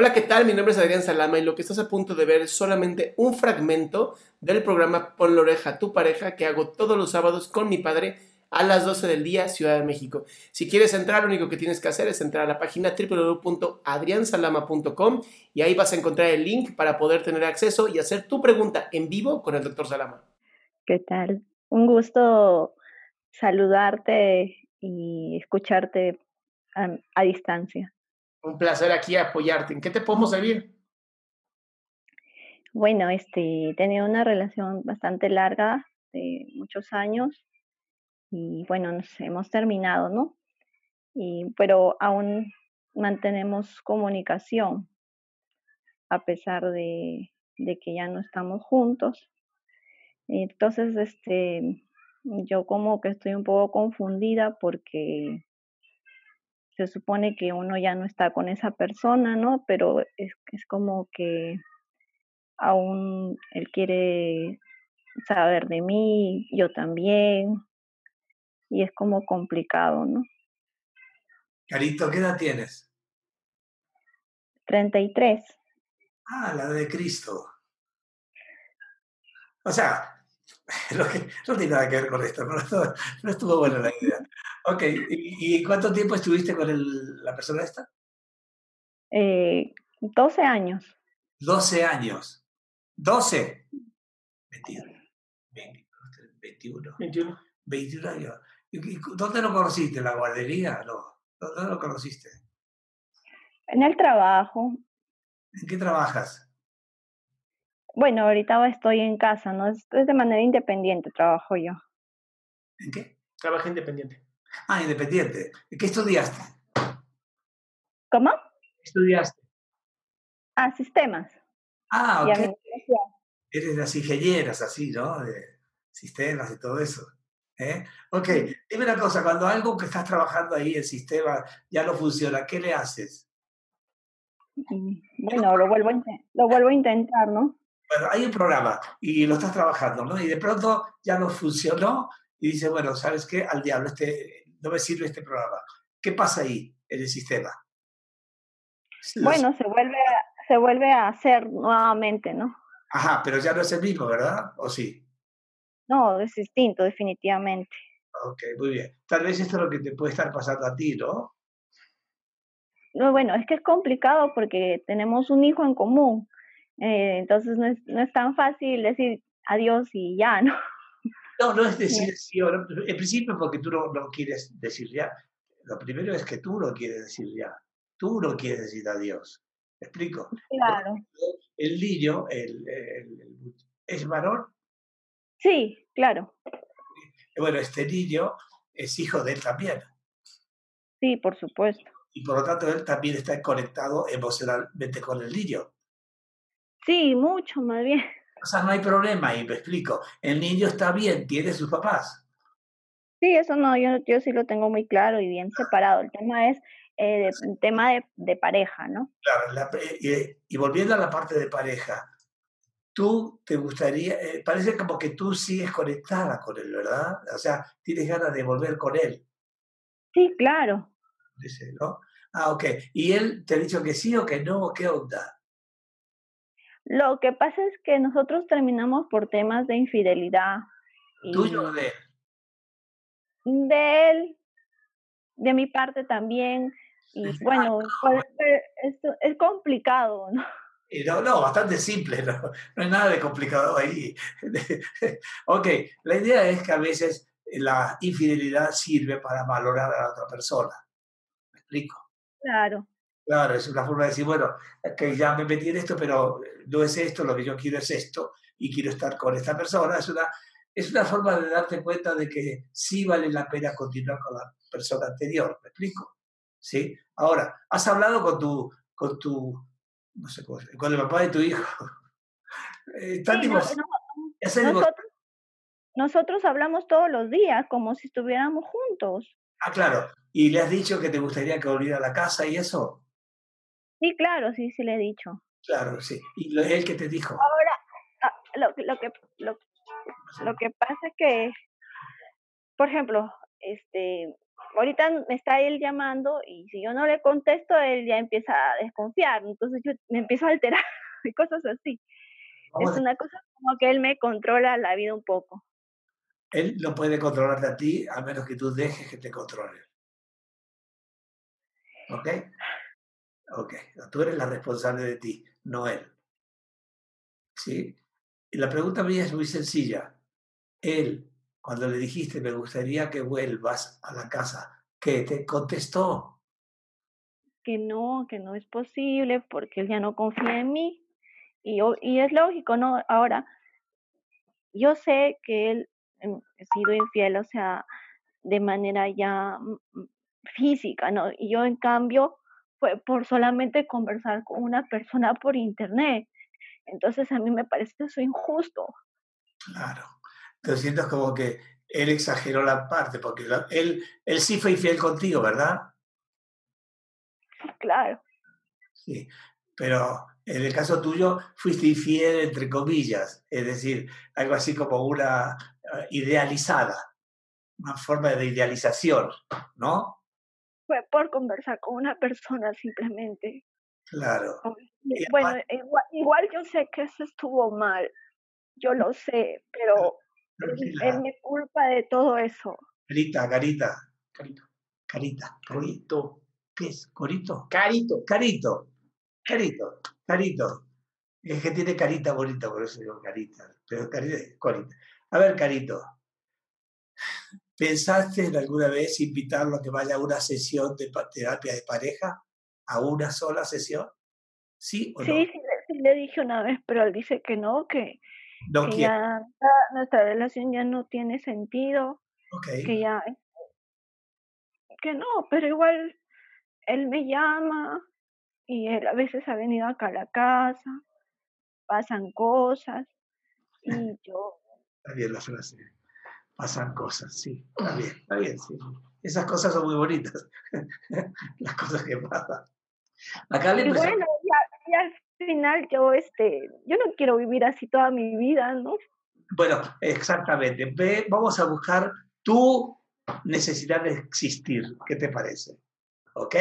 Hola, ¿qué tal? Mi nombre es Adrián Salama y lo que estás a punto de ver es solamente un fragmento del programa Pon la oreja a tu pareja que hago todos los sábados con mi padre a las 12 del día, Ciudad de México. Si quieres entrar, lo único que tienes que hacer es entrar a la página www.adriansalama.com y ahí vas a encontrar el link para poder tener acceso y hacer tu pregunta en vivo con el doctor Salama. ¿Qué tal? Un gusto saludarte y escucharte a, a distancia. Un placer aquí apoyarte. ¿En qué te podemos servir? Bueno, este, tenido una relación bastante larga de muchos años y bueno, nos hemos terminado, ¿no? Y, pero aún mantenemos comunicación a pesar de, de que ya no estamos juntos. Entonces, este, yo como que estoy un poco confundida porque se supone que uno ya no está con esa persona, ¿no? Pero es, es como que aún él quiere saber de mí, yo también, y es como complicado, ¿no? Carito, ¿qué edad tienes? 33. Ah, la de Cristo. O sea, lo que, no tiene nada que ver con esto, pero no, no estuvo buena la idea. Ok, ¿y, y cuánto tiempo estuviste con el, la persona esta? Eh, 12 años. 12 años. 12. 21. 21. 21. 21 años. ¿Y, y dónde lo conociste? ¿En la guardería? No. ¿Dónde lo conociste? En el trabajo. ¿En qué trabajas? Bueno, ahorita estoy en casa, ¿no? Es, es de manera independiente, trabajo yo. ¿En qué? Trabaja independiente. Ah, independiente. ¿Qué estudiaste? ¿Cómo? ¿Estudiaste? Ah, sistemas. Ah, ok. Eres de las ingenieras, así, ¿no? De sistemas y todo eso. ¿eh? Ok, dime una cosa, cuando algo que estás trabajando ahí, el sistema, ya no funciona, ¿qué le haces? Mm, Bueno, lo vuelvo, a lo vuelvo a intentar, ¿no? Bueno, hay un programa y lo estás trabajando, ¿no? Y de pronto ya no funcionó y dices, bueno, ¿sabes qué? Al diablo, este, no me sirve este programa. ¿Qué pasa ahí en el sistema? Los- Bueno, se vuelve, a, se vuelve a hacer nuevamente, ¿no? Ajá, pero ya no es el mismo, ¿verdad? ¿O sí? No, es distinto, definitivamente. Ok, muy bien. Tal vez esto es lo que te puede estar pasando a ti, ¿no? No, bueno, es que es complicado porque tenemos un hijo en común. eh, entonces no es, no es tan fácil decir adiós y ya, ¿no? No, no es decir sí o no. En principio porque tú no, no quieres decir ya. Lo primero es que tú no quieres decir ya. Tú no quieres decir adiós. ¿Me explico? Claro. El niño, el, el- el- es varón. Sí, claro. Bueno, este niño es hijo de él también. Sí, por supuesto. Y por lo tanto él también está conectado emocionalmente con el niño. Sí, mucho más bien. O sea, no hay problema ahí, me explico. El niño está bien, tiene sus papás. Sí, eso no, yo, yo sí lo tengo muy claro y bien separado. El tema es eh, el tema de, de pareja, ¿no? Claro, la y, y volviendo a la parte de pareja, tú te gustaría, eh, parece como que tú sigues conectada con él, ¿verdad? O sea, tienes ganas de volver con él. Sí, claro. Dice, ¿no? Ah, ok. ¿Y él te ha dicho que sí o que no? ¿Qué onda? Lo que pasa es que nosotros terminamos por temas de infidelidad. ¿Tuyo o de él? De él, de mi parte también. Y bueno, pues, esto es complicado, ¿no? no, no, bastante simple, no, no hay nada de complicado ahí. ok, la idea es que a veces la infidelidad sirve para valorar a la otra persona. ¿Me explico? Claro. Claro, es una forma de decir, bueno, que ya me metí en esto, pero no es esto, lo que yo quiero es esto, y quiero estar con esta persona. Es una, es una forma de darte cuenta de que sí vale la pena continuar con la persona anterior. ¿Me explico? ¿Sí? Ahora, has hablado con tu, con tu, no sé con el papá de tu hijo. Eh, nosotros hablamos todos los días como si estuviéramos juntos. Ah, claro. ¿Y le has dicho que te gustaría que volviera a la casa y eso? Sí, claro, sí, sí le he dicho. Claro, sí. ¿Y lo, él que te dijo? Ahora, ah, lo, lo, que, lo, lo que pasa es que, por ejemplo, este, ahorita me está él llamando y si yo no le contesto, él ya empieza a desconfiar. Entonces yo me empiezo a alterar y cosas así. es una cosa como que él me controla la vida un poco. Él no puede controlarte a ti a menos que tú dejes que te controle. ¿Ok? Ok. Tú eres la responsable de ti, no él. ¿Sí? Y la pregunta mía es muy sencilla. Él, cuando le dijiste, me gustaría que vuelvas a la casa, ¿qué te contestó? Que no, que no es posible porque él ya no confía en mí. Y, y es lógico, ¿no? Ahora, yo sé que él Em, he sido infiel, o sea, de manera ya mm, mm, física, ¿no? Y yo en cambio fue por solamente conversar con una persona por internet. Entonces a mí me parece eso injusto. Claro. Te sientes como que él exageró la parte, porque él, él sí fue infiel contigo, ¿verdad? Claro. Sí, pero en el caso tuyo fuiste infiel entre comillas, es decir, algo así como una eh, idealizada, una forma de idealización, ¿no? Fue por conversar con una persona simplemente. Claro. Bueno, igual, yo sé que eso estuvo mal, yo lo sé, pero es mi culpa de todo eso. Carita, carita, carito, carita, corito, ¿qué es? ¿Corito? Carito. Carito, carito, carito. Es que tiene carita bonita, por eso digo carita, pero carita, corita. A ver, Carito, ¿pensaste en alguna vez invitarlo a que vaya a una sesión de terapia de pareja? ¿A una sola sesión? ¿Sí o sí, no? Sí, le dije una vez, pero él dice que no, que, ya nuestra relación ya no tiene sentido. Que ya. Que no, pero igual él me llama y él a veces ha venido acá a la casa, pasan cosas y yo Está bien la frase. Pasan cosas, sí. Está bien, está bien, sí. Esas cosas son muy bonitas. Las cosas que pasan. Acá le y bueno, y, al final yo, este, yo no quiero vivir así toda mi vida, ¿no? Bueno, exactamente. Ve, vamos a buscar tu necesidad de existir. ¿Qué te parece? ¿Ok?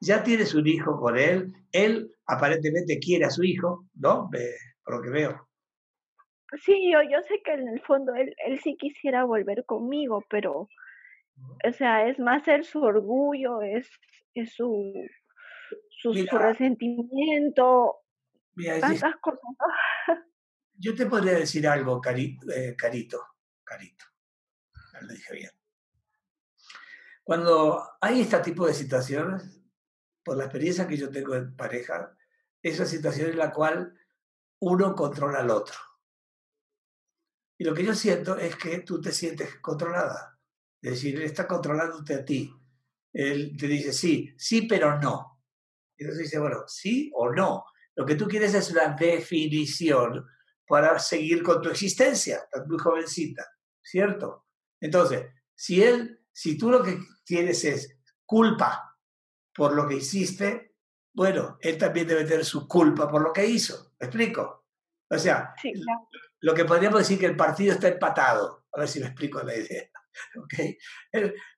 Ya tienes un hijo con él. Él aparentemente quiere a su hijo, ¿no? por lo que veo. Sí, yo, yo sé que en el fondo él, él sí quisiera volver conmigo, pero, o sea, es más el su orgullo, es, es su, su, resentimiento, tantas cosas. Yo te podría decir algo, carito, eh, carito, carito, lo dije bien. Cuando hay este tipo de situaciones, por la experiencia que yo tengo en pareja, es una situación en la cual uno controla al otro. Y lo que yo siento es que tú te sientes controlada. Es decir, él está controlándote a ti. Él te dice sí, sí, pero no. Entonces dice, bueno, sí o no. Lo que tú quieres es una definición para seguir con tu existencia. Estás muy jovencita, ¿cierto? Entonces, si él, si tú lo que tienes es culpa por lo que hiciste, bueno, él también debe tener su culpa por lo que hizo. ¿Me explico? O sea, lo que podríamos decir que el partido está empatado. A ver si me explico la idea. ¿okay?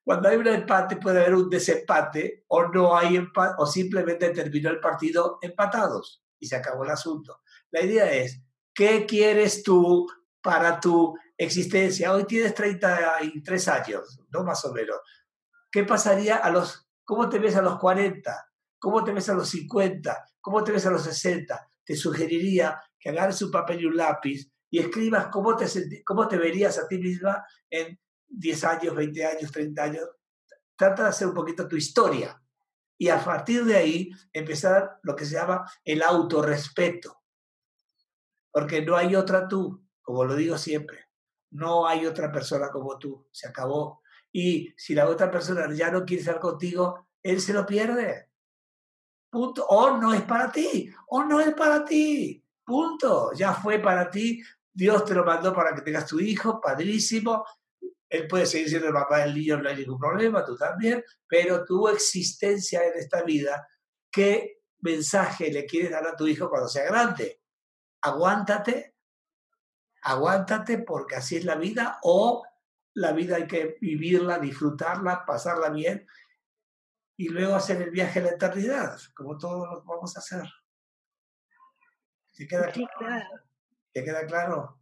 Cuando hay un empate puede haber un desempate o no hay empate o simplemente terminó el partido empatados y se acabó el asunto. La idea es, ¿qué quieres tú para tu existencia? Hoy tienes 33 años, ¿no? Más o menos. ¿Qué pasaría a los, cómo te ves a los 40? ¿Cómo te ves a los 50? ¿Cómo te ves a los 60? Te sugeriría que agarres un papel y un lápiz y escribas cómo te, cómo te verías a ti misma en 10 años, 20 años, 30 años. Trata de hacer un poquito tu historia y a partir de ahí empezar lo que se llama el autorrespeto. Porque no hay otra tú, como lo digo siempre. No hay otra persona como tú. Se acabó. Y si la otra persona ya no quiere estar contigo, él se lo pierde. Punto. O no es para ti. O no es para ti. Punto. Ya fue para ti. Dios te lo mandó para que tengas tu hijo, padrísimo. Él puede seguir siendo el papá del niño, no hay ningún problema, tú también, pero tu existencia en esta vida, ¿qué mensaje le quieres dar a tu hijo cuando sea grande? Aguántate, aguántate porque así es la vida o la vida hay que vivirla, disfrutarla, pasarla bien y luego hacer el viaje a la eternidad, como todos lo vamos a hacer. ¿Te queda claro? ¿Te queda claro?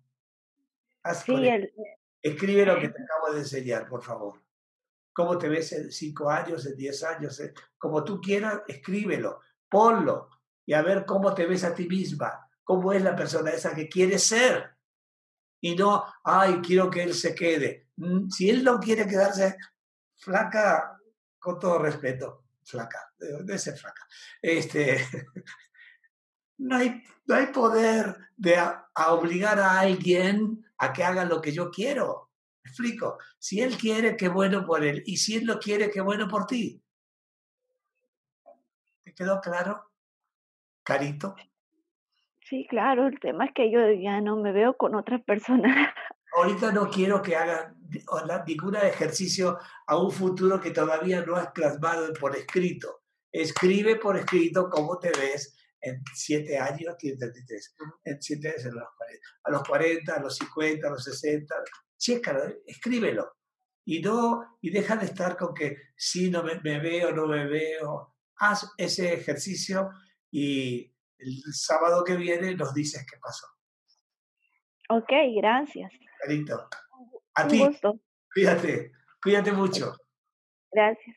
sí, el, Escribe lo que te acabo de enseñar, por favor. ¿Cómo te ves en cinco años, en diez años? Como tú quieras, escríbelo, ponlo y a ver cómo te ves a ti misma, cómo es la persona esa que quieres ser. Y no, ay, quiero que él se quede. Mm, si él no quiere quedarse flaca, con todo respeto, flaca, debe ser flaca. Este, no, hay, no hay poder de a obligar a alguien a que haga lo que yo quiero. ¿Me explico? Si él quiere, qué bueno por él. Y si él lo quiere, qué bueno por ti. ¿Te quedó claro? Carito. Sí, claro. El tema es que yo ya no me veo con otras personas. Ahorita no quiero que haga ningún ejercicio a un futuro que todavía no has plasmado por escrito. Escribe por escrito cómo te ves en siete años tiene 33, en siete años los 40, a los 40, a los 50, a los 60, chécalo, escríbelo. Y no, y deja de estar con que si no me, veo, no me veo. Haz ese ejercicio y el sábado que viene nos dices qué pasó. Ok, gracias. Carito. A ti. Cuídate, cuídate mucho. Gracias.